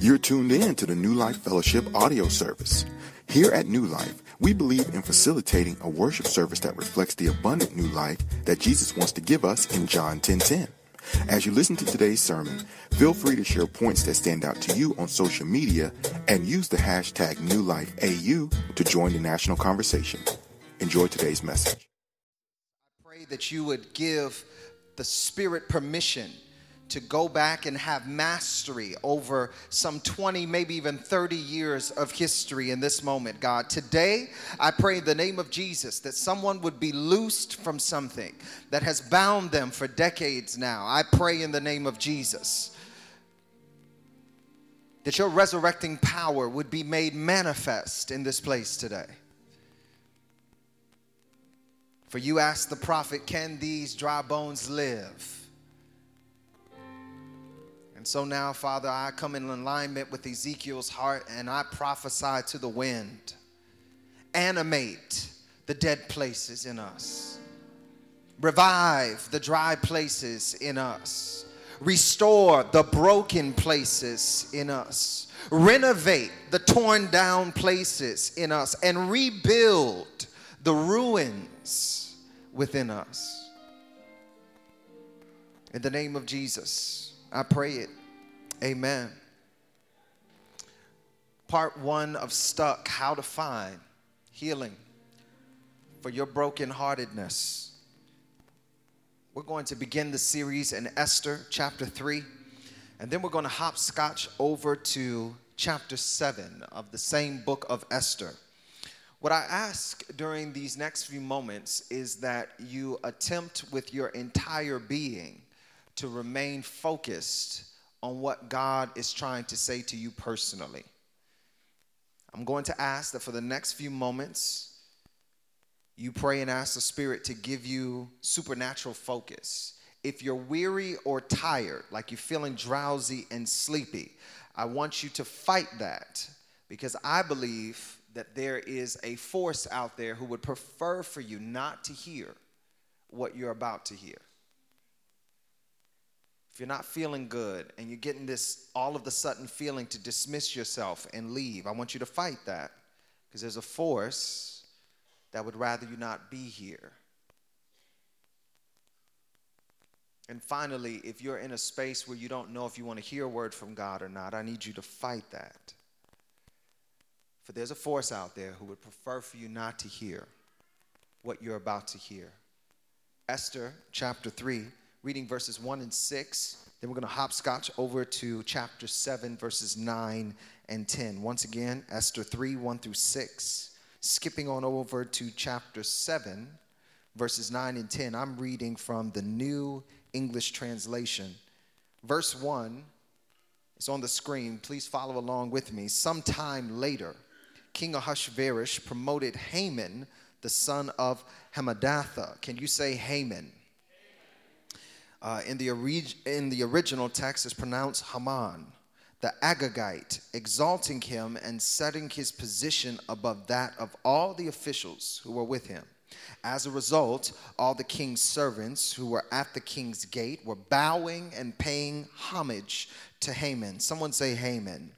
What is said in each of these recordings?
You're tuned in to the New Life Fellowship audio service. Here at New Life, we believe in facilitating a worship service that reflects the abundant new life that Jesus wants to give us in John 10:10. As you listen to today's sermon, feel free to share points that stand out to you on social media and use the hashtag NewLifeAU to join the national conversation. Enjoy today's message. I pray that you would give the Spirit permission to go back and have mastery over some 20, maybe even 30 years of history in this moment, God. Today, I pray in the name of Jesus that someone would be loosed from something that has bound them for decades now. I pray in the name of Jesus that your resurrecting power would be made manifest in this place today. For you asked the prophet, Can these dry bones live? So now, Father, I come in alignment with Ezekiel's heart and I prophesy to the wind. Animate the dead places in us, revive the dry places in us, restore the broken places in us, renovate the torn down places in us, and rebuild the ruins within us. In the name of Jesus. I pray it. Amen. Part one of Stuck How to Find Healing for Your Brokenheartedness. We're going to begin the series in Esther chapter 3, and then we're going to hopscotch over to chapter 7 of the same book of Esther. What I ask during these next few moments is that you attempt with your entire being to remain focused on what God is trying to say to you personally. I'm going to ask that for the next few moments, you pray and ask the Spirit to give you supernatural focus. If you're weary or tired, like you're feeling drowsy and sleepy, I want you to fight that because I believe that there is a force out there who would prefer for you not to hear what you're about to hear if you're not feeling good and you're getting this all of the sudden feeling to dismiss yourself and leave, I want you to fight that because there's a force that would rather you not be here. And finally, if you're in a space where you don't know if you want to hear a word from God or not, I need you to fight that. For there's a force out there who would prefer for you not to hear what you're about to hear. Esther chapter 3 reading verses 1 and 6. Then we're going to hopscotch over to chapter 7, verses 9 and 10. Once again, Esther 3, 1 through 6. Skipping on over to chapter 7, verses 9 and 10. I'm reading from the New English Translation. Verse 1 is on the screen. Please follow along with me. Sometime later, King Ahasuerus promoted Haman, the son of Hammedatha. Can you say Haman? Uh, in, the orig- in the original text is pronounced Haman, the Agagite, exalting him and setting his position above that of all the officials who were with him. As a result, all the king's servants who were at the king's gate were bowing and paying homage to Haman. Someone say Haman.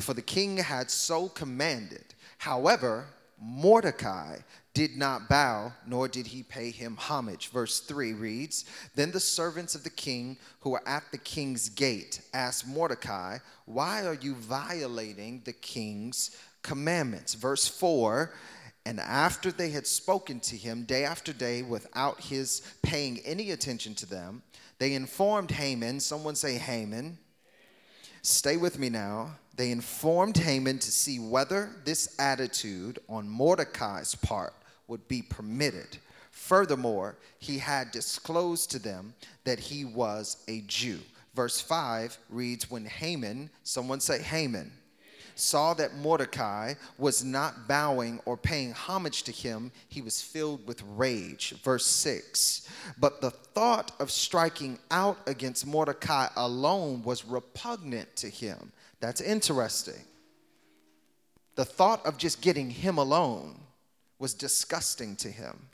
For the king had so commanded. However, Mordecai did not bow, nor did he pay him homage. Verse 3 reads Then the servants of the king who were at the king's gate asked Mordecai, Why are you violating the king's commandments? Verse 4 And after they had spoken to him day after day without his paying any attention to them, they informed Haman, someone say Haman. Stay with me now. They informed Haman to see whether this attitude on Mordecai's part would be permitted. Furthermore, he had disclosed to them that he was a Jew. Verse 5 reads When Haman, someone say Haman, saw that Mordecai was not bowing or paying homage to him, he was filled with rage. Verse 6 But the thought of striking out against Mordecai alone was repugnant to him. That's interesting. The thought of just getting him alone was disgusting to him.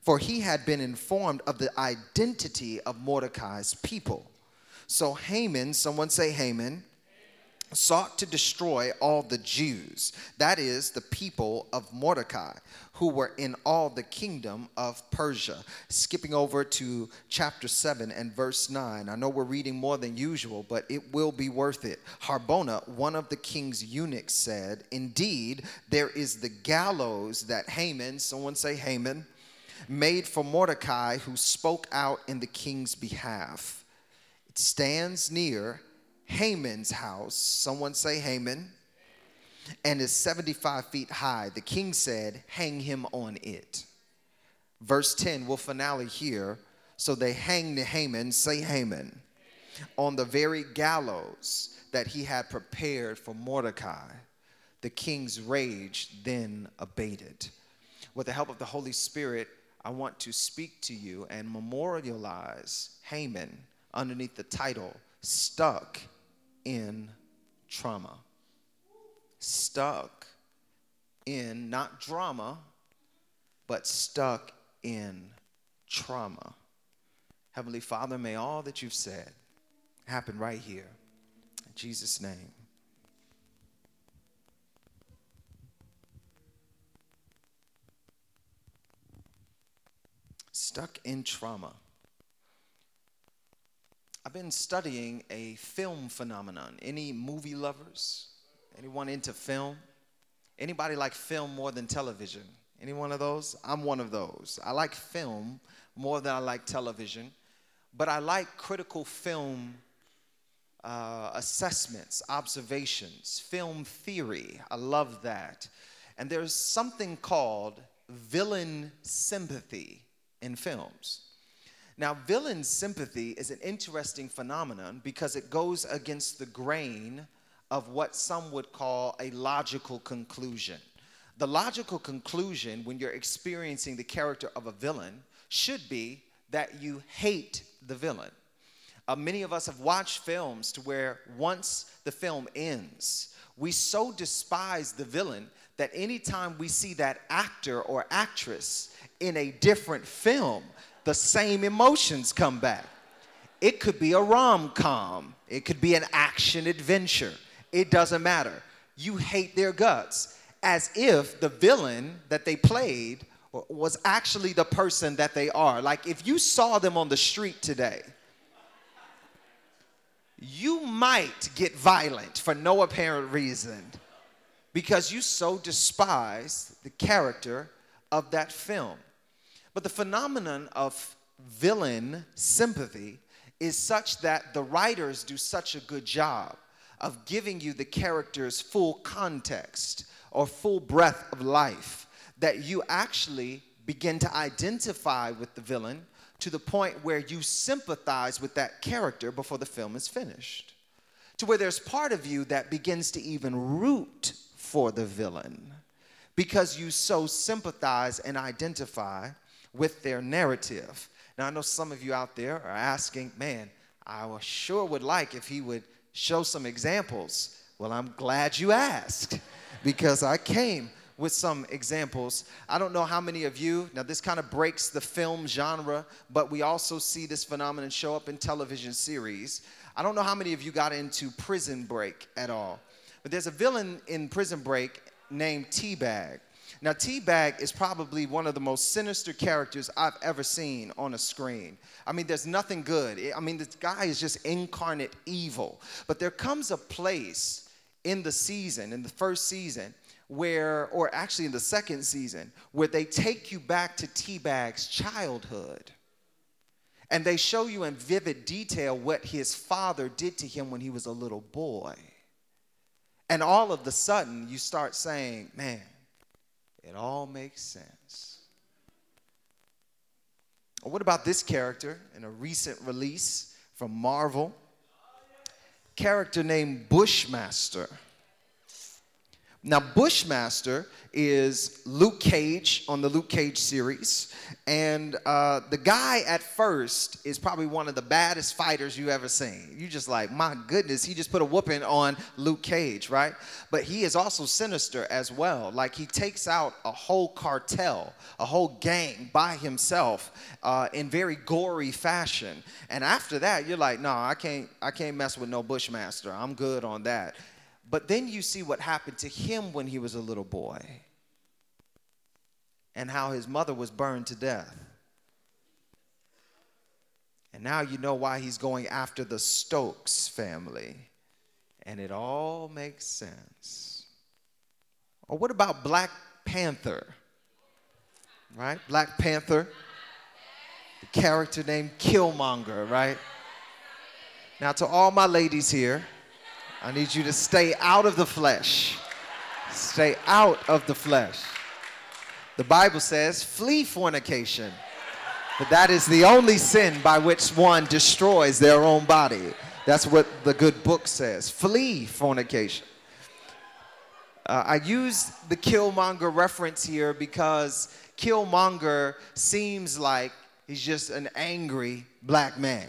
For he had been informed of the identity of Mordecai's people. So Haman, someone say Haman, sought to destroy all the Jews, that is, the people of Mordecai, who were in all the kingdom of Persia. Skipping over to chapter 7 and verse 9. I know we're reading more than usual, but it will be worth it. Harbona, one of the king's eunuchs, said, Indeed, there is the gallows that Haman, someone say Haman, made for Mordecai, who spoke out in the king's behalf. It stands near Haman's house. Someone say Haman. And is 75 feet high. The king said, Hang him on it. Verse 10, we'll finale here. So they hanged Haman, say Haman, on the very gallows that he had prepared for Mordecai. The king's rage then abated. With the help of the Holy Spirit, I want to speak to you and memorialize Haman underneath the title Stuck in trauma. Stuck in not drama, but stuck in trauma. Heavenly Father, may all that you've said happen right here. In Jesus' name. Stuck in trauma. I've been studying a film phenomenon. Any movie lovers? Anyone into film? Anybody like film more than television? Any one of those? I'm one of those. I like film more than I like television, but I like critical film uh, assessments, observations, film theory. I love that. And there's something called villain sympathy in films. Now, villain sympathy is an interesting phenomenon because it goes against the grain of what some would call a logical conclusion. The logical conclusion when you're experiencing the character of a villain should be that you hate the villain. Uh, many of us have watched films to where once the film ends, we so despise the villain that anytime we see that actor or actress in a different film, the same emotions come back. It could be a rom com, it could be an action adventure. It doesn't matter. You hate their guts as if the villain that they played was actually the person that they are. Like if you saw them on the street today, you might get violent for no apparent reason because you so despise the character of that film. But the phenomenon of villain sympathy is such that the writers do such a good job of giving you the character's full context or full breadth of life that you actually begin to identify with the villain to the point where you sympathize with that character before the film is finished. To where there's part of you that begins to even root for the villain because you so sympathize and identify with their narrative. Now, I know some of you out there are asking, man, I sure would like if he would show some examples. Well, I'm glad you asked because I came with some examples. I don't know how many of you, now this kind of breaks the film genre, but we also see this phenomenon show up in television series. I don't know how many of you got into Prison Break at all, but there's a villain in Prison Break named T-Bag. Now, T-Bag is probably one of the most sinister characters I've ever seen on a screen. I mean, there's nothing good. I mean, this guy is just incarnate evil. But there comes a place in the season, in the first season, where, or actually in the second season, where they take you back to T-Bag's childhood. And they show you in vivid detail what his father did to him when he was a little boy. And all of the sudden, you start saying, man, it all makes sense. What about this character in a recent release from Marvel? Character named Bushmaster. Now, Bushmaster is Luke Cage on the Luke Cage series. And uh, the guy at first is probably one of the baddest fighters you ever seen. You just like, my goodness, he just put a whooping on Luke Cage, right? But he is also sinister as well. Like he takes out a whole cartel, a whole gang by himself uh, in very gory fashion. And after that, you're like, no, I can't, I can't mess with no Bushmaster. I'm good on that But then you see what happened to him when he was a little boy and how his mother was burned to death. And now you know why he's going after the Stokes family. And it all makes sense. Or what about Black Panther? Right? Black Panther, the character named Killmonger, right? Now, to all my ladies here, I need you to stay out of the flesh. Stay out of the flesh. The Bible says, flee fornication. But that is the only sin by which one destroys their own body. That's what the good book says. Flee fornication. Uh, I use the Killmonger reference here because Killmonger seems like he's just an angry black man,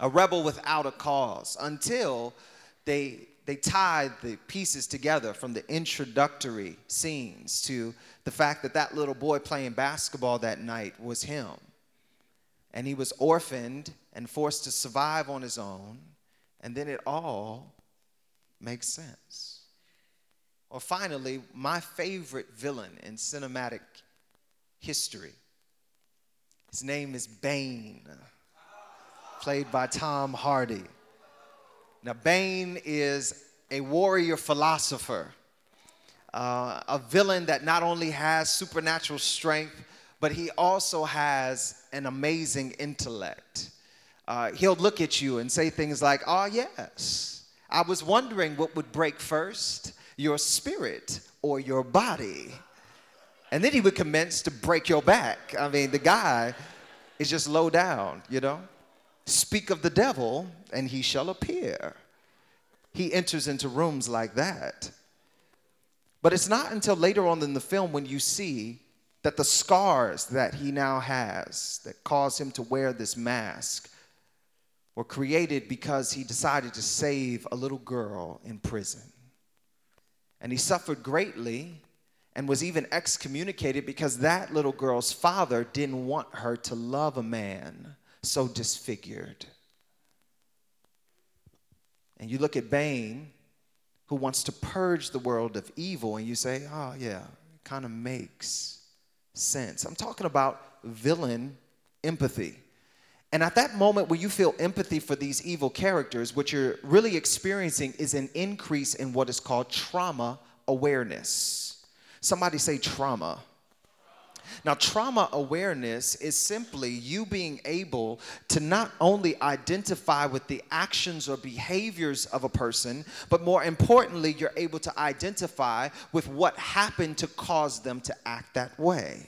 a rebel without a cause, until they they tied the pieces together from the introductory scenes to the fact that that little boy playing basketball that night was him. And he was orphaned and forced to survive on his own. And then it all makes sense. Or finally, my favorite villain in cinematic history. His name is Bane, played by Tom Hardy. Now, Bane is a warrior philosopher, uh, a villain that not only has supernatural strength, but he also has an amazing intellect. Uh, he'll look at you and say things like, Oh, yes, I was wondering what would break first, your spirit or your body. And then he would commence to break your back. I mean, the guy is just low down, you know? Speak of the devil, and he shall appear. He enters into rooms like that. But it's not until later on in the film when you see that the scars that he now has that cause him to wear this mask were created because he decided to save a little girl in prison. And he suffered greatly and was even excommunicated because that little girl's father didn't want her to love a man so disfigured. And you look at Bane, who wants to purge the world of evil, and you say, oh, yeah, it kind of makes sense. I'm talking about villain empathy. And at that moment where you feel empathy for these evil characters, what you're really experiencing is an increase in what is called trauma awareness. Somebody say trauma. Now, trauma awareness is simply you being able to not only identify with the actions or behaviors of a person, but more importantly, you're able to identify with what happened to cause them to act that way.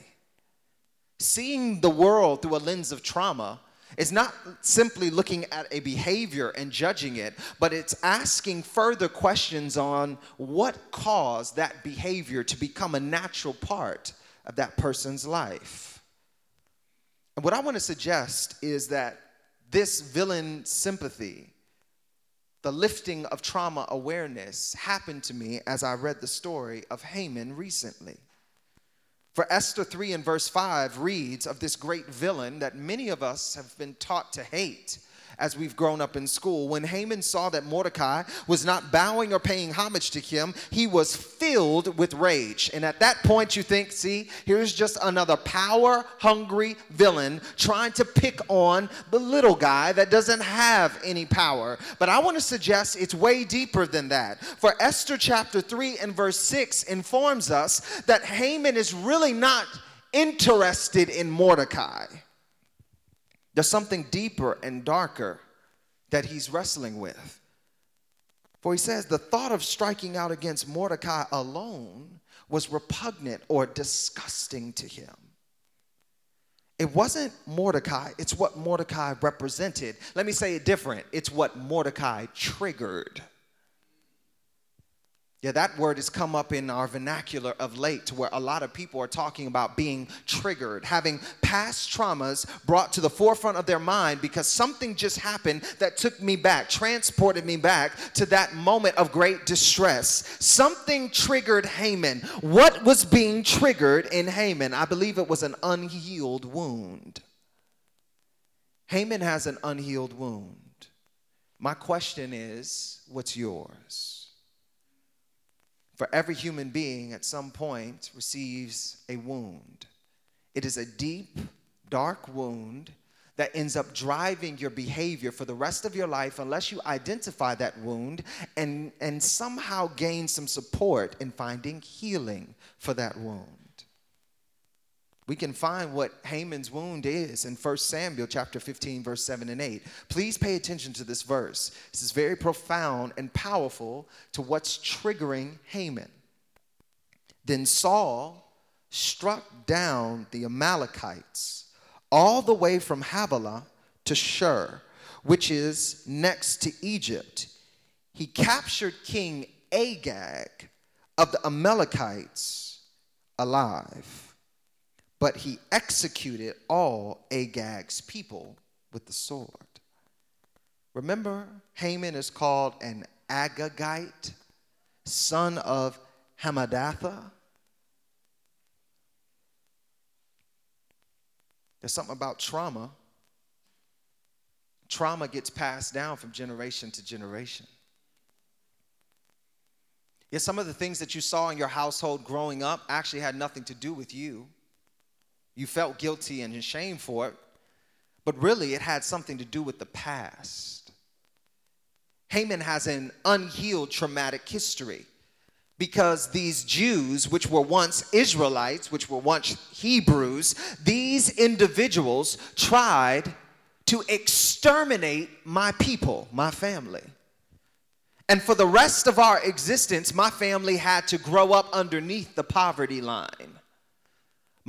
Seeing the world through a lens of trauma is not simply looking at a behavior and judging it, but it's asking further questions on what caused that behavior to become a natural part of that person's life. And what I want to suggest is that this villain sympathy, the lifting of trauma awareness, happened to me as I read the story of Haman recently. For Esther 3 and verse 5 reads of this great villain that many of us have been taught to hate as we've grown up in school. When Haman saw that Mordecai was not bowing or paying homage to him, he was filled with rage. And at that point, you think, see, here's just another power hungry villain trying to pick on the little guy that doesn't have any power. But I want to suggest it's way deeper than that. For Esther chapter 3 and verse 6 informs us that Haman is really not interested in Mordecai. There's something deeper and darker that he's wrestling with. For he says the thought of striking out against Mordecai alone was repugnant or disgusting to him. It wasn't Mordecai, it's what Mordecai represented. Let me say it different it's what Mordecai triggered. Yeah, that word has come up in our vernacular of late where a lot of people are talking about being triggered, having past traumas brought to the forefront of their mind because something just happened that took me back, transported me back to that moment of great distress. Something triggered Haman. What was being triggered in Haman? I believe it was an unhealed wound. Haman has an unhealed wound. My question is what's yours? For every human being at some point receives a wound. It is a deep, dark wound that ends up driving your behavior for the rest of your life unless you identify that wound and, and somehow gain some support in finding healing for that wound. We can find what Haman's wound is in 1 Samuel chapter 15 verse 7 and 8. Please pay attention to this verse. This is very profound and powerful to what's triggering Haman. Then Saul struck down the Amalekites all the way from Havilah to Shur, which is next to Egypt. He captured King Agag of the Amalekites alive, but he executed all Agag's people with the sword. Remember, Haman is called an Agagite, son of Hammedatha. There's something about trauma. Trauma gets passed down from generation to generation. Yet some of the things that you saw in your household growing up actually had nothing to do with you. You felt guilty and ashamed for it, but really it had something to do with the past. Haman has an unhealed traumatic history because these Jews, which were once Israelites, which were once Hebrews, these individuals tried to exterminate my people, my family. And for the rest of our existence, my family had to grow up underneath the poverty line.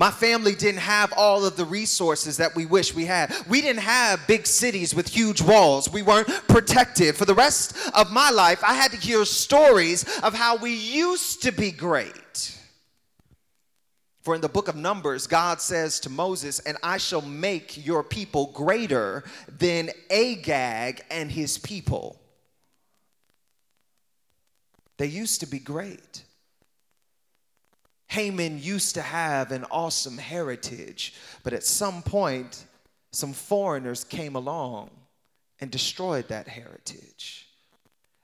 My family didn't have all of the resources that we wish we had. We didn't have big cities with huge walls. We weren't protected. For the rest of my life, I had to hear stories of how we used to be great. For in the book of Numbers, God says to Moses, And I shall make your people greater than Agag and his people. They used to be great. Haman used to have an awesome heritage, but at some point, some foreigners came along and destroyed that heritage.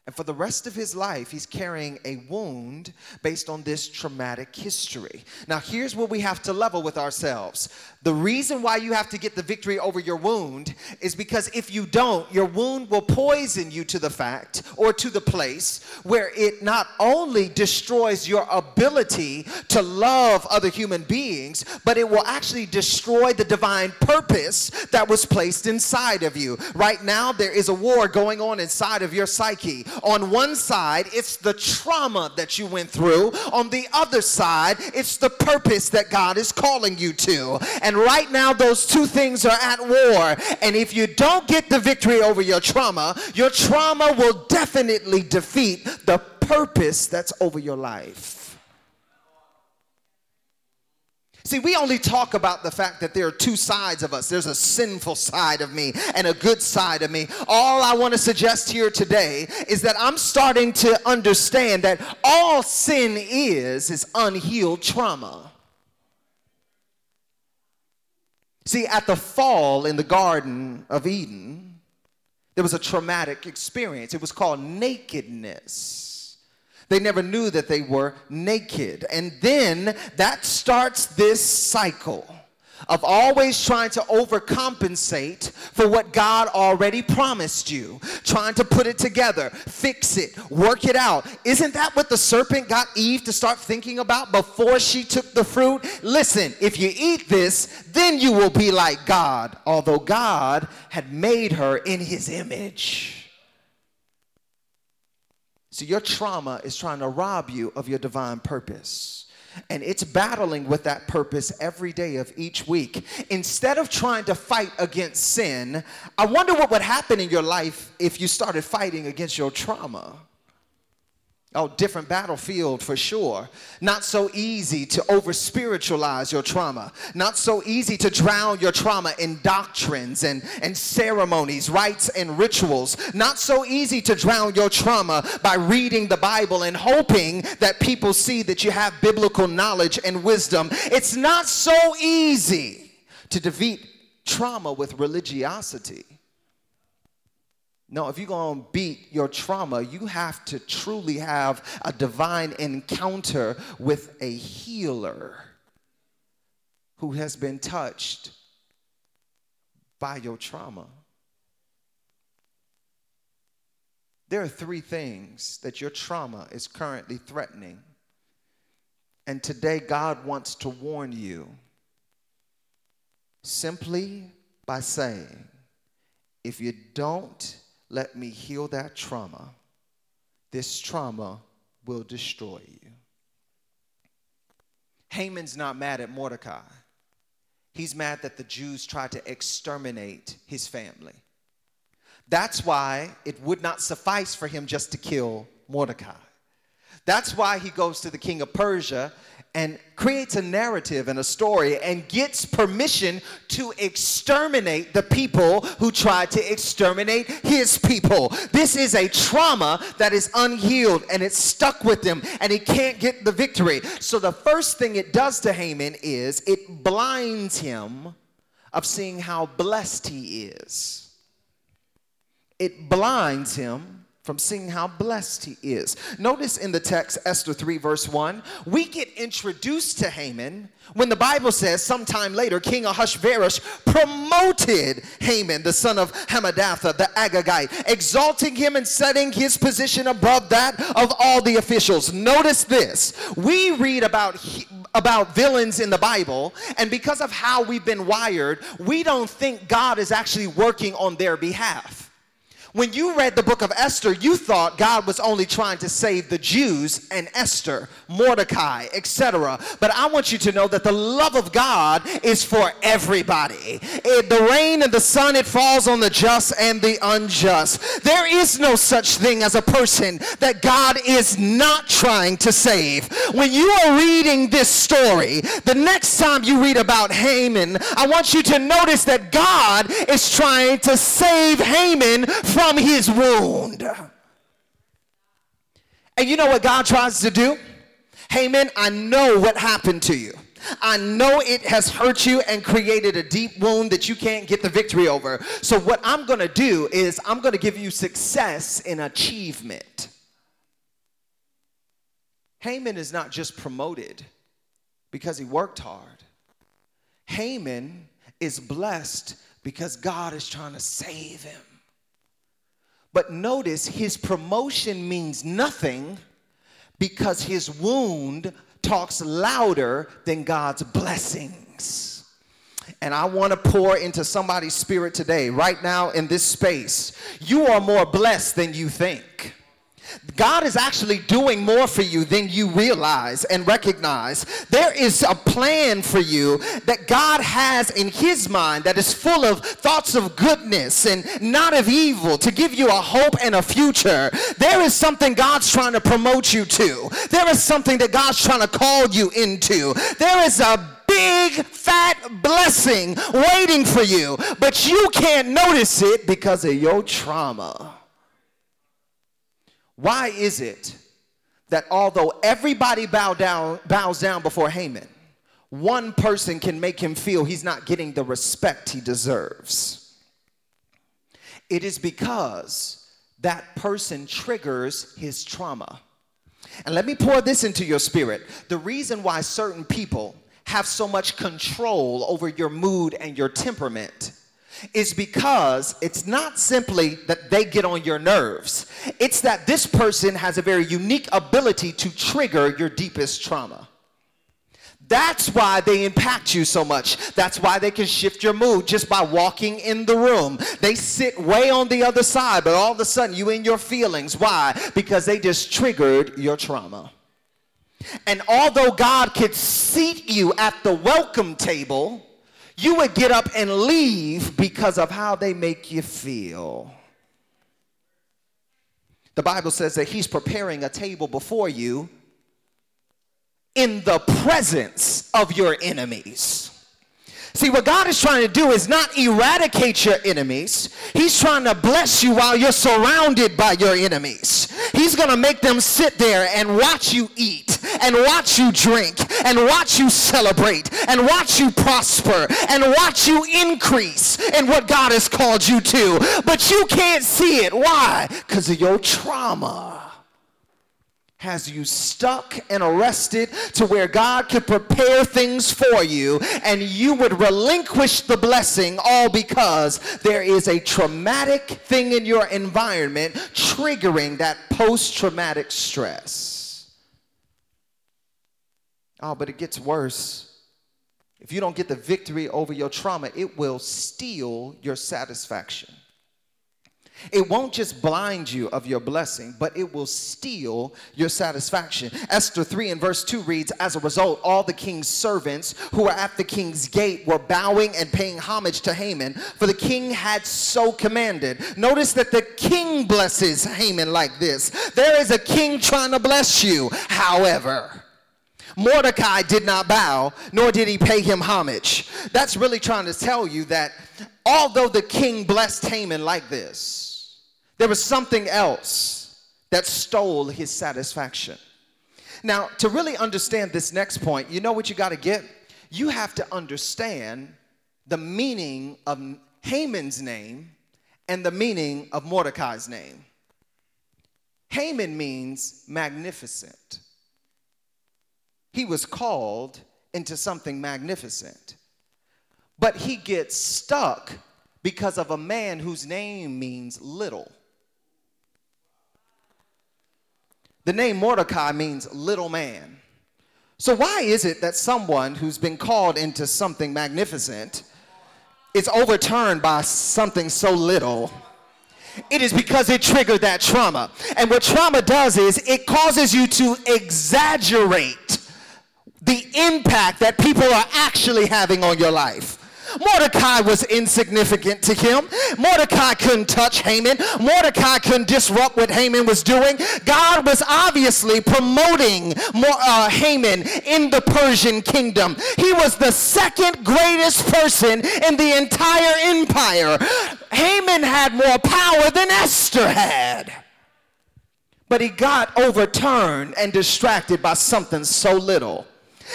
And for the rest of his life, he's carrying a wound based on this traumatic history. Now, here's what we have to level with ourselves. The reason why you have to get the victory over your wound is because if you don't, your wound will poison you to the fact or to the place where it not only destroys your ability to love other human beings, but it will actually destroy the divine purpose that was placed inside of you. Right now, there is a war going on inside of your psyche. On one side, it's the trauma that you went through, on the other side, it's the purpose that God is calling you to. And right now, those two things are at war. And if you don't get the victory over your trauma, your trauma will definitely defeat the purpose that's over your life. See, we only talk about the fact that there are two sides of us. There's a sinful side of me and a good side of me. All I want to suggest here today is that I'm starting to understand that all sin is is unhealed trauma. See, at the fall in the Garden of Eden, there was a traumatic experience. It was called nakedness. They never knew that they were naked. And then that starts this cycle of always trying to overcompensate for what God already promised you, trying to put it together, fix it, work it out. Isn't that what the serpent got Eve to start thinking about before she took the fruit? Listen, if you eat this, then you will be like God, although God had made her in his image. So your trauma is trying to rob you of your divine purpose and it's battling with that purpose every day of each week. Instead of trying to fight against sin, I wonder what would happen in your life if you started fighting against your trauma. Oh, different battlefield for sure. Not so easy to over spiritualize your trauma. Not so easy to drown your trauma in doctrines and, and ceremonies, rites and rituals. Not so easy to drown your trauma by reading the Bible and hoping that people see that you have biblical knowledge and wisdom. It's not so easy to defeat trauma with religiosity. No, if you're going to beat your trauma, you have to truly have a divine encounter with a healer who has been touched by your trauma. There are three things that your trauma is currently threatening. And today, God wants to warn you simply by saying, if you don't let me heal that trauma, this trauma will destroy you. Haman's not mad at Mordecai. He's mad that the Jews tried to exterminate his family. That's why it would not suffice for him just to kill Mordecai. That's why he goes to the king of Persia and creates a narrative and a story and gets permission to exterminate the people who tried to exterminate his people. This is a trauma that is unhealed and it's stuck with him and he can't get the victory. So the first thing it does to Haman is it blinds him of seeing how blessed he is. It blinds him from seeing how blessed he is. Notice in the text, Esther 3, verse 1, we get introduced to Haman when the Bible says sometime later, King Ahasuerus promoted Haman, the son of Hammedatha, the Agagite, exalting him and setting his position above that of all the officials. Notice this. We read about about villains in the Bible, and because of how we've been wired, we don't think God is actually working on their behalf. When you read the book of Esther, you thought God was only trying to save the Jews and Esther, Mordecai, etc. But I want you to know that the love of God is for everybody. It, the rain and the sun, it falls on the just and the unjust. There is no such thing as a person that God is not trying to save. When you are reading this story, the next time you read about Haman, I want you to notice that God is trying to save Haman from from his wound. And you know what God tries to do? Haman, I know what happened to you. I know it has hurt you and created a deep wound that you can't get the victory over. So, what I'm going to do is, I'm going to give you success in achievement. Haman is not just promoted because he worked hard, Haman is blessed because God is trying to save him. But notice his promotion means nothing because his wound talks louder than God's blessings. And I want to pour into somebody's spirit today, right now in this space. You are more blessed than you think. God is actually doing more for you than you realize and recognize. There is a plan for you that God has in His mind that is full of thoughts of goodness and not of evil to give you a hope and a future. There is something God's trying to promote you to, there is something that God's trying to call you into. There is a big fat blessing waiting for you, but you can't notice it because of your trauma. Why is it that although everybody bow down, bows down before Haman, one person can make him feel he's not getting the respect he deserves? It is because that person triggers his trauma. And let me pour this into your spirit. The reason why certain people have so much control over your mood and your temperament is because it's not simply that they get on your nerves, it's that this person has a very unique ability to trigger your deepest trauma. That's why they impact you so much. That's why they can shift your mood just by walking in the room. They sit way on the other side, but all of a sudden you in your feelings. Why? Because they just triggered your trauma. And although God could seat you at the welcome table, you would get up and leave because of how they make you feel. The Bible says that He's preparing a table before you in the presence of your enemies. See, what God is trying to do is not eradicate your enemies. He's trying to bless you while you're surrounded by your enemies. He's going to make them sit there and watch you eat and watch you drink and watch you celebrate and watch you prosper and watch you increase in what God has called you to. But you can't see it. Why? Because of your trauma has you stuck and arrested to where God could prepare things for you and you would relinquish the blessing all because there is a traumatic thing in your environment triggering that post traumatic stress. Oh, but it gets worse. If you don't get the victory over your trauma, it will steal your satisfaction. It won't just blind you of your blessing, but it will steal your satisfaction. Esther 3 and verse 2 reads As a result, all the king's servants who were at the king's gate were bowing and paying homage to Haman, for the king had so commanded. Notice that the king blesses Haman like this There is a king trying to bless you, however. Mordecai did not bow, nor did he pay him homage. That's really trying to tell you that although the king blessed Haman like this, there was something else that stole his satisfaction. Now, to really understand this next point, you know what you got to get? You have to understand the meaning of Haman's name and the meaning of Mordecai's name. Haman means magnificent. He was called into something magnificent. But he gets stuck because of a man whose name means little. The name Mordecai means little man. So, why is it that someone who's been called into something magnificent is overturned by something so little? It is because it triggered that trauma. And what trauma does is it causes you to exaggerate the impact that people are actually having on your life. Mordecai was insignificant to him. Mordecai couldn't touch Haman. Mordecai couldn't disrupt what Haman was doing. God was obviously promoting uh, Haman in the Persian kingdom. He was the second greatest person in the entire empire. Haman had more power than Esther had. But he got overturned and distracted by something so little.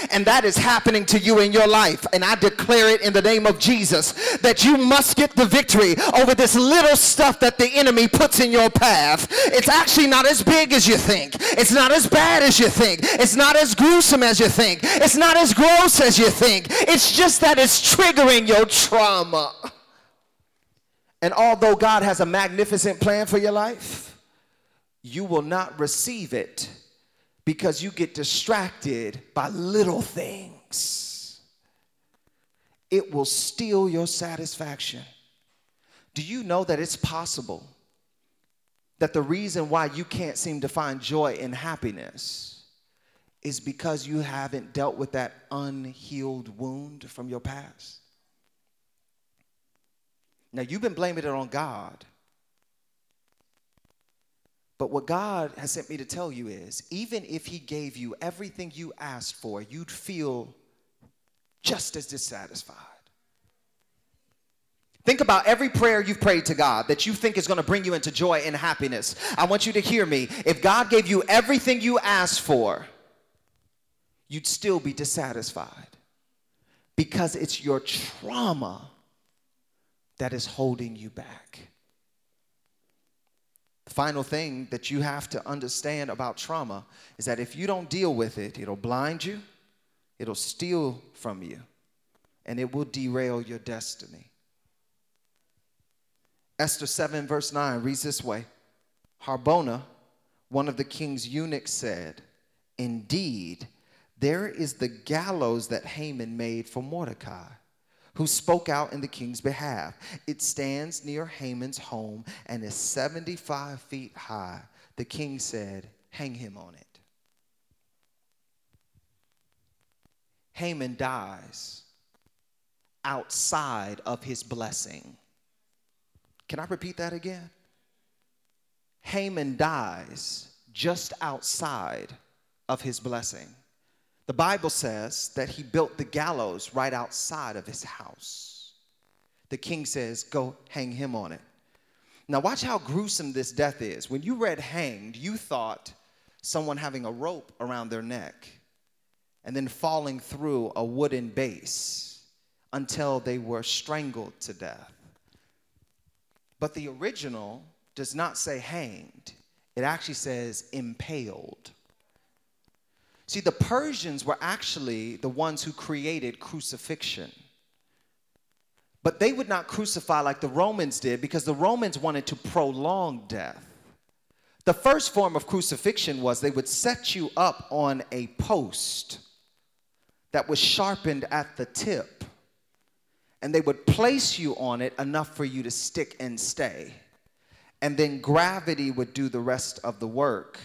And that is happening to you in your life. And I declare it in the name of Jesus that you must get the victory over this little stuff that the enemy puts in your path. It's actually not as big as you think. It's not as bad as you think. It's not as gruesome as you think. It's not as gross as you think. It's just that it's triggering your trauma. And although God has a magnificent plan for your life, you will not receive it because you get distracted by little things. It will steal your satisfaction. Do you know that it's possible that the reason why you can't seem to find joy and happiness is because you haven't dealt with that unhealed wound from your past? Now, you've been blaming it on God. But what God has sent me to tell you is even if He gave you everything you asked for, you'd feel just as dissatisfied. Think about every prayer you've prayed to God that you think is going to bring you into joy and happiness. I want you to hear me. If God gave you everything you asked for, you'd still be dissatisfied because it's your trauma that is holding you back. Final thing that you have to understand about trauma is that if you don't deal with it, it'll blind you, it'll steal from you, and it will derail your destiny. Esther 7, verse 9 reads this way Harbona, one of the king's eunuchs, said, Indeed, there is the gallows that Haman made for Mordecai who spoke out in the king's behalf. It stands near Haman's home and is 75 feet high. The king said, Hang him on it. Haman dies outside of his blessing. Can I repeat that again? Haman dies just outside of his blessing. The Bible says that he built the gallows right outside of his house. The king says, Go hang him on it. Now, watch how gruesome this death is. When you read hanged, you thought someone having a rope around their neck. and then falling through a wooden base until they were strangled to death. But the original does not say hanged, it actually says impaled. See, the Persians were actually the ones who created crucifixion. But they would not crucify like the Romans did because the Romans wanted to prolong death. The first form of crucifixion was they would set you up on a post that was sharpened at the tip, and they would place you on it enough for you to stick and stay. And then gravity would do the rest of the work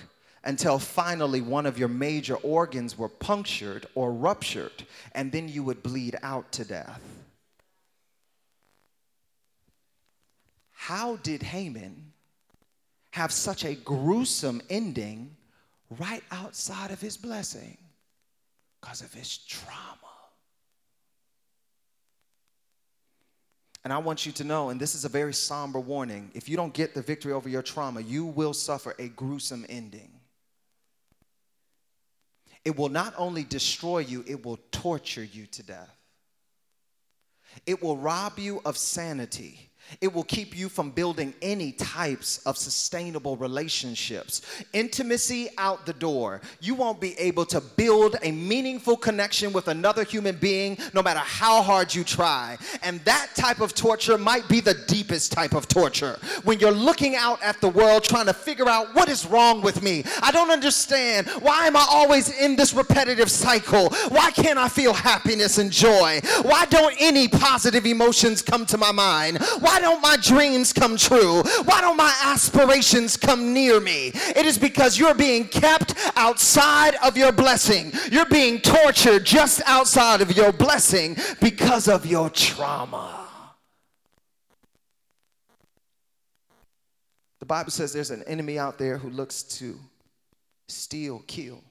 until finally one of your major organs were punctured or ruptured, and then you would bleed out to death. How did Haman have such a gruesome ending right outside of his blessing? Because of his trauma. And I want you to know, and this is a very somber warning if you don't get the victory over your trauma, you will suffer a gruesome ending. It will not only destroy you, it will torture you to death. It will rob you of sanity. It will keep you from building any types of sustainable relationships. Intimacy out the door. You won't be able to build a meaningful connection with another human being no matter how hard you try. And that type of torture might be the deepest type of torture. When you're looking out at the world trying to figure out what is wrong with me. I don't understand. Why am I always in this repetitive cycle? Why can't I feel happiness and joy? Why don't any positive emotions come to my mind? Why why don't my dreams come true? Why don't my aspirations come near me? It is because you're being kept outside of your blessing. You're being tortured just outside of your blessing because of your trauma. The Bible says there's an enemy out there who looks to steal, kill,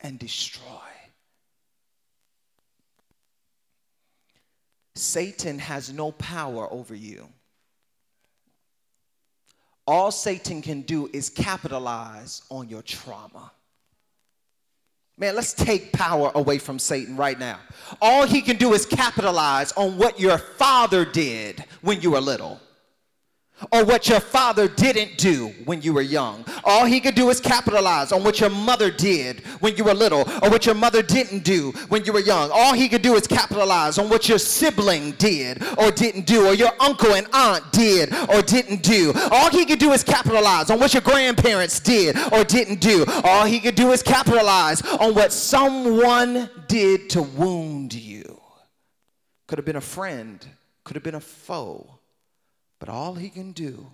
and destroy. Satan has no power over you. All Satan can do is capitalize on your trauma. Man, let's take power away from Satan right now. All he can do is capitalize on what your father did when you were little or what your father didn't do when you were young. All he could do is capitalize on what your mother did when you were little or what your mother didn't do when you were young. All he could do is capitalize on what your sibling did or didn't do or your uncle and aunt did or didn't do. All he could do is capitalize on what your grandparents did or didn't do. All he could do is capitalize on what someone did to wound you. Could have been a friend, could have been a foe but all he can do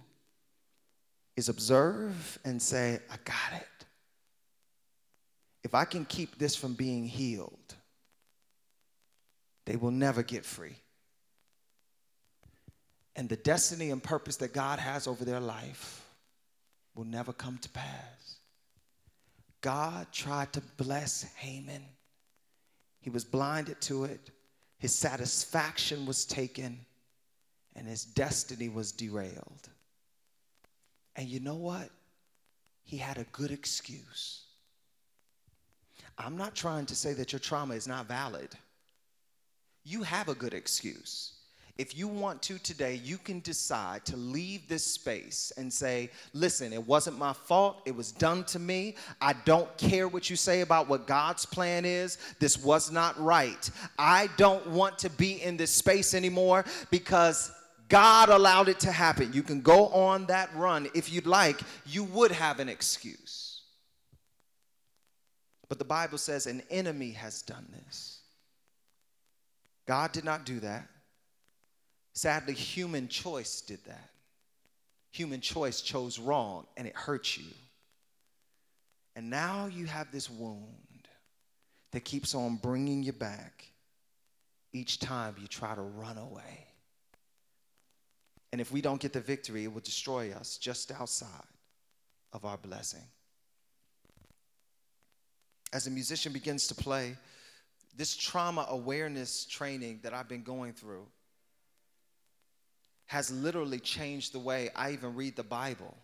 is observe and say, I got it. If I can keep this from being healed, they will never get free. And the destiny and purpose that God has over their life will never come to pass. God tried to bless Haman. He was blinded to it. His satisfaction was taken and his destiny was derailed. And you know what? He had a good excuse. I'm not trying to say that your trauma is not valid. You have a good excuse. If you want to today, you can decide to leave this space and say, listen, it wasn't my fault. It was done to me. I don't care what you say about what God's plan is. This was not right. I don't want to be in this space anymore because God allowed it to happen. You can go on that run if you'd like. You would have an excuse. But the Bible says an enemy has done this. God did not do that. Sadly, human choice did that. Human choice chose wrong and it hurt you. And now you have this wound that keeps on bringing you back each time you try to run away. And if we don't get the victory, it will destroy us just outside of our blessing. As a musician begins to play, this trauma awareness training that I've been going through has literally changed the way I even read the Bible.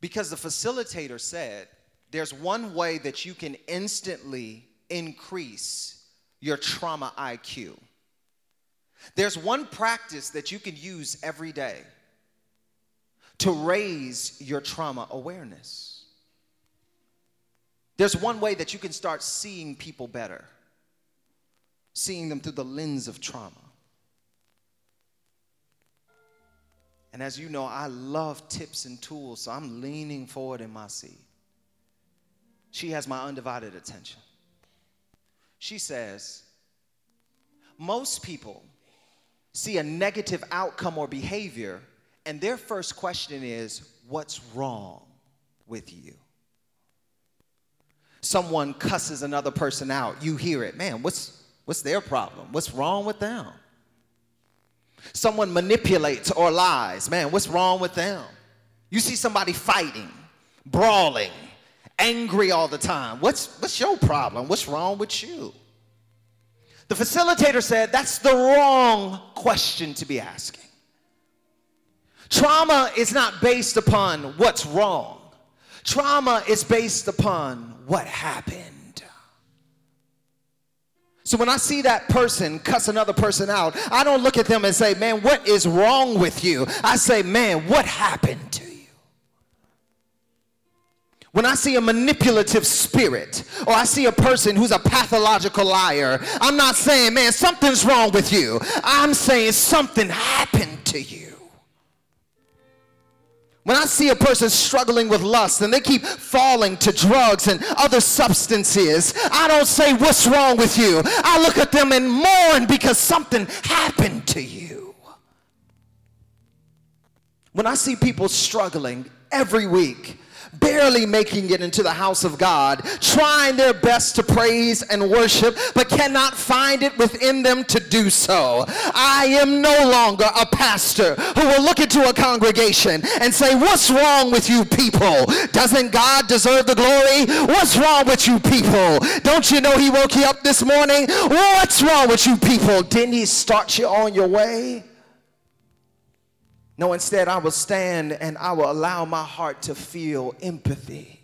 Because the facilitator said, there's one way that you can instantly increase your trauma IQ. There's one practice that you can use every day to raise your trauma awareness. There's one way that you can start seeing people better, seeing them through the lens of trauma. And as you know, I love tips and tools, so I'm leaning forward in my seat. She has my undivided attention. She says, Most people see a negative outcome or behavior, and their first question is, What's wrong with you? Someone cusses another person out, you hear it. Man, what's, what's their problem? What's wrong with them? Someone manipulates or lies. Man, what's wrong with them? You see somebody fighting, brawling, angry all the time. What's, what's your problem? What's wrong with you? The facilitator said that's the wrong question to be asking. Trauma is not based upon what's wrong, trauma is based upon what happened. So when I see that person cuss another person out, I don't look at them and say, man, what is wrong with you? I say, man, what happened to? When I see a manipulative spirit or I see a person who's a pathological liar, I'm not saying, man, something's wrong with you. I'm saying something happened to you. When I see a person struggling with lust and they keep falling to drugs and other substances, I don't say, What's wrong with you? I look at them and mourn because something happened to you. When I see people struggling every week, barely making it into the house of God, trying their best to praise and worship, but cannot find it within them to do so. I am no longer a pastor who will look into a congregation and say, What's wrong with you people? Doesn't God deserve the glory? What's wrong with you people? Don't you know He woke you up this morning? What's wrong with you people? Didn't He start you on your way? No, instead, I will stand and I will allow my heart to feel empathy.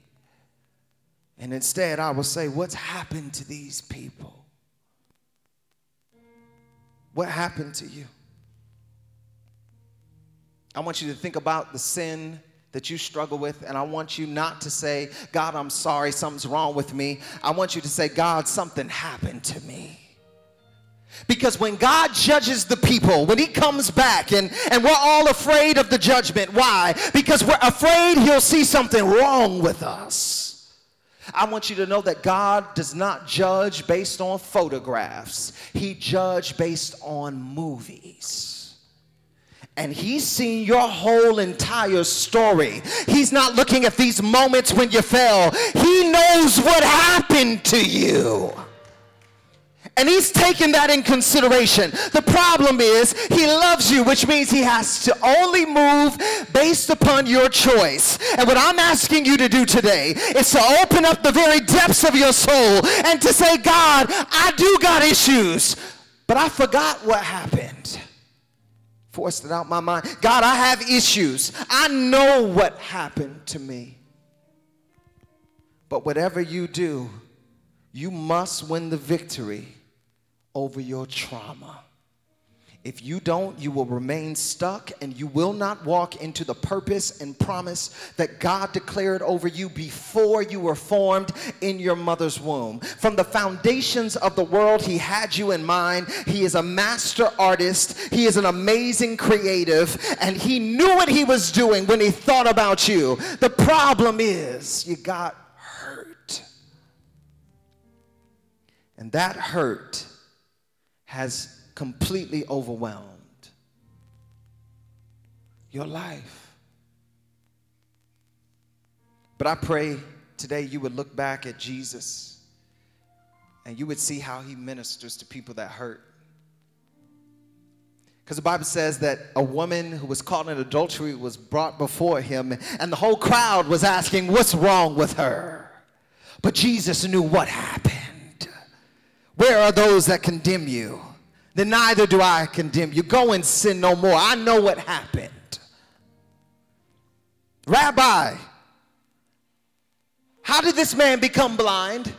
And instead, I will say, What's happened to these people? What happened to you? I want you to think about the sin that you struggle with, and I want you not to say, God, I'm sorry, something's wrong with me. I want you to say, God, something happened to me. Because when God judges the people, when he comes back and, and we're all afraid of the judgment. Why? Because we're afraid he'll see something wrong with us. I want you to know that God does not judge based on photographs. He judges based on movies and he's seen your whole entire story. He's not looking at these moments when you fell. He knows what happened to you. And he's taken that in consideration. The problem is he loves you, which means he has to only move based upon your choice. And what I'm asking you to do today is to open up the very depths of your soul and to say, God, I do got issues, but I forgot what happened. Forced it out my mind. God, I have issues. I know what happened to me. But whatever you do, you must win the victory over your trauma. If you don't, you will remain stuck and you will not walk into the purpose and promise that God declared over you before you were formed in your mother's womb. From the foundations of the world, He had you in mind. He is a master artist, He is an amazing creative, and He knew what He was doing when He thought about you. The problem is, you got hurt. And that hurt has completely overwhelmed your life. But I pray today you would look back at Jesus and you would see how he ministers to people that hurt. Because the Bible says that a woman who was caught in adultery was brought before him, and the whole crowd was asking, What's wrong with her? But Jesus knew what happened. Where are those that condemn you? Then neither do I condemn you. Go and sin no more. I know what happened. Rabbi, How did this man become blind?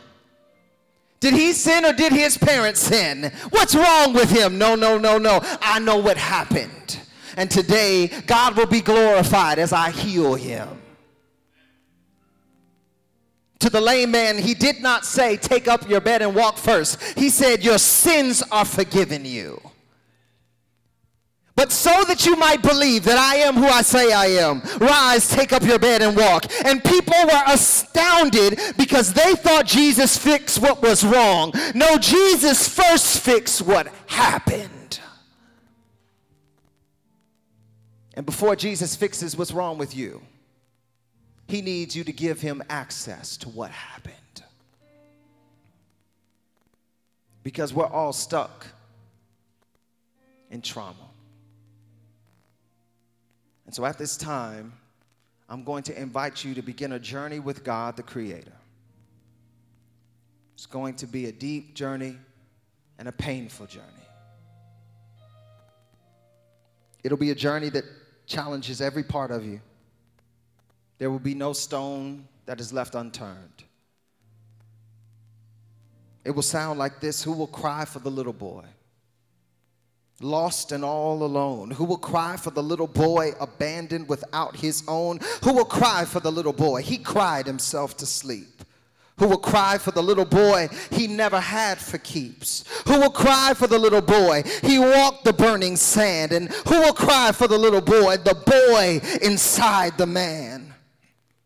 Did he sin or did his parents sin? What's wrong with him? No, no, no, no. I know what happened. And today, God will be glorified as I heal him. To the lame man, he did not say, Take up your bed and walk first. He said, Your sins are forgiven you. But so that you might believe that I am who I say I am, rise, take up your bed and walk. And people were astounded because they thought Jesus fixed what was wrong. No, Jesus first fixed what happened. And before Jesus fixes what's wrong with you, he needs you to give him access to what happened. Because we're all stuck in trauma. And so at this time, I'm going to invite you to begin a journey with God, the Creator. It's going to be a deep journey and a painful journey. It'll be a journey that challenges every part of you. There will be no stone that is left unturned. It will sound like this Who will cry for the little boy? lost and all alone? Who will cry for the little boy abandoned without his own? Who will cry for the little boy? He cried himself to sleep. Who will cry for the little boy he never had for keeps? Who will cry for the little boy? He walked the burning sand. And who will cry for the little boy? The boy inside the man.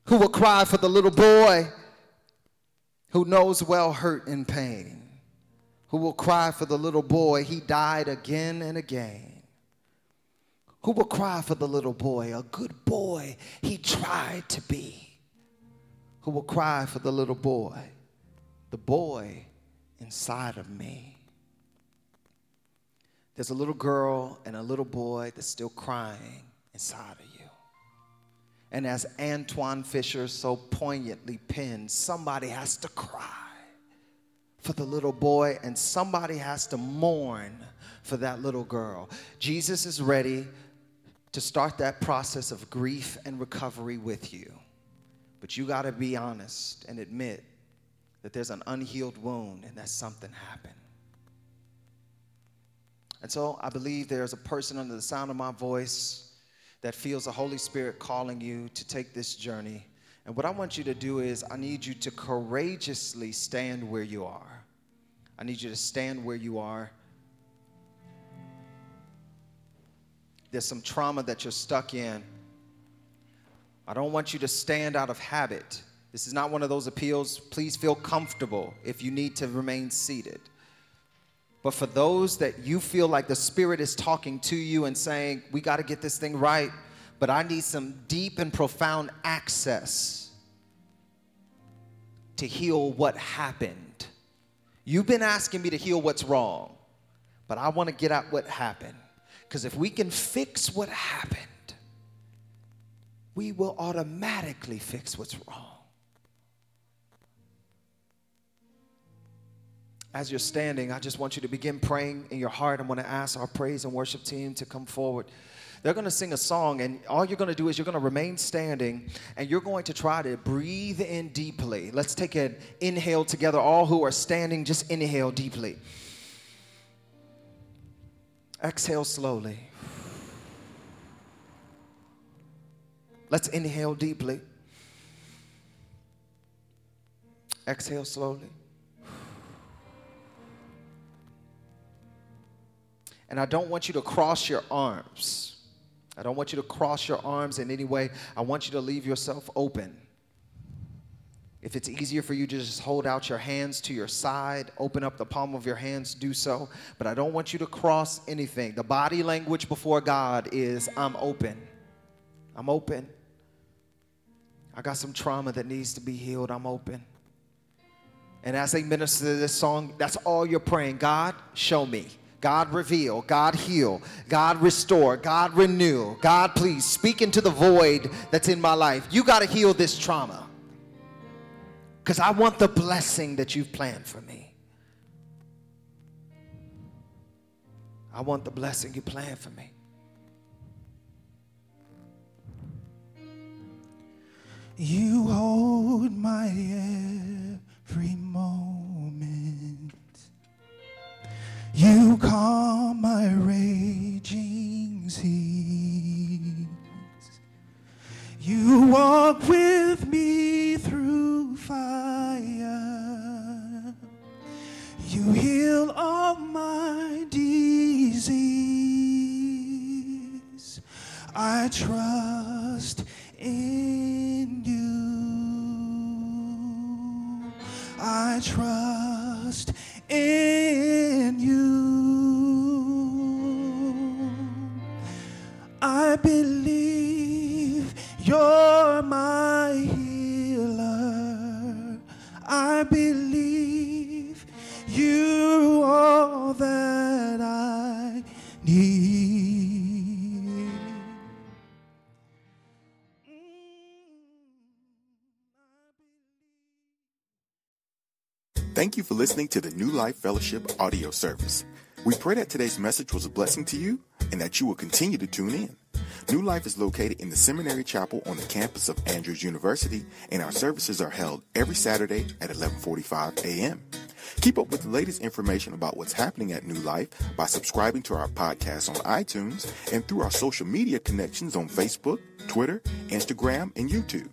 Who will cry for the little boy who knows well hurt and pain? who will cry for the little boy, he died again and again. Who will cry for the little boy, a good boy he tried to be. Who will cry for the little boy, the boy inside of me. There's a little girl and a little boy that's still crying inside of you. And as Antwone Fisher so poignantly penned, somebody has to cry for the little boy, and somebody has to mourn for that little girl. Jesus is ready to start that process of grief and recovery with you. But you got to be honest and admit that there's an unhealed wound and that something happened. And so I believe there's a person under the sound of my voice that feels the Holy Spirit calling you to take this journey and what I want you to do is, I need you to courageously stand where you are. I need you to stand where you are. There's some trauma that you're stuck in. I don't want you to stand out of habit. This is not one of those appeals. Please feel comfortable if you need to remain seated. But for those that you feel like the Spirit is talking to you and saying, we got to get this thing right, but I need some deep and profound access to heal what happened. You've been asking me to heal what's wrong, but I want to get at what happened. Because if we can fix what happened, we will automatically fix what's wrong. As you're standing, I just want you to begin praying in your heart. I'm going to ask our praise and worship team to come forward. They're going to sing a song, and all you're going to do is you're going to remain standing and you're going to try to breathe in deeply. Let's take an inhale together. All who are standing, just inhale deeply. Exhale slowly. Let's inhale deeply. Exhale slowly. And I don't want you to cross your arms. I don't want you to cross your arms in any way. I want you to leave yourself open. If it's easier for you to just hold out your hands to your side, open up the palm of your hands, do so. But I don't want you to cross anything. The body language before God is I'm open. I'm open. I got some trauma that needs to be healed. I'm open. And as they minister this song, that's all you're praying God, show me. God reveal, God heal, God restore, God renew. God, please speak into the void that's in my life. You got to heal this trauma because I want the blessing that you've planned for me. I want the blessing you planned for me. You hold my every moment. You calm my raging seas. You walk with me through fire. You heal all my disease. I trust for listening to the New Life Fellowship audio service. We pray that today's message was a blessing to you and that you will continue to tune in. New Life is located in the Seminary Chapel on the campus of Andrews University, and our services are held every Saturday at 11:45 a.m. Keep up with the latest information about what's happening at New Life by subscribing to our podcast on iTunes and through our social media connections on Facebook, Twitter, Instagram, and YouTube.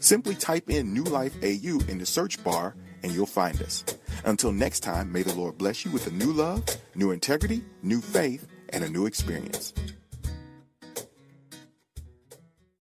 Simply type in New Life AU in the search bar and you'll find us. Until next time, may the Lord bless you with a new love, new integrity, new faith, and a new experience.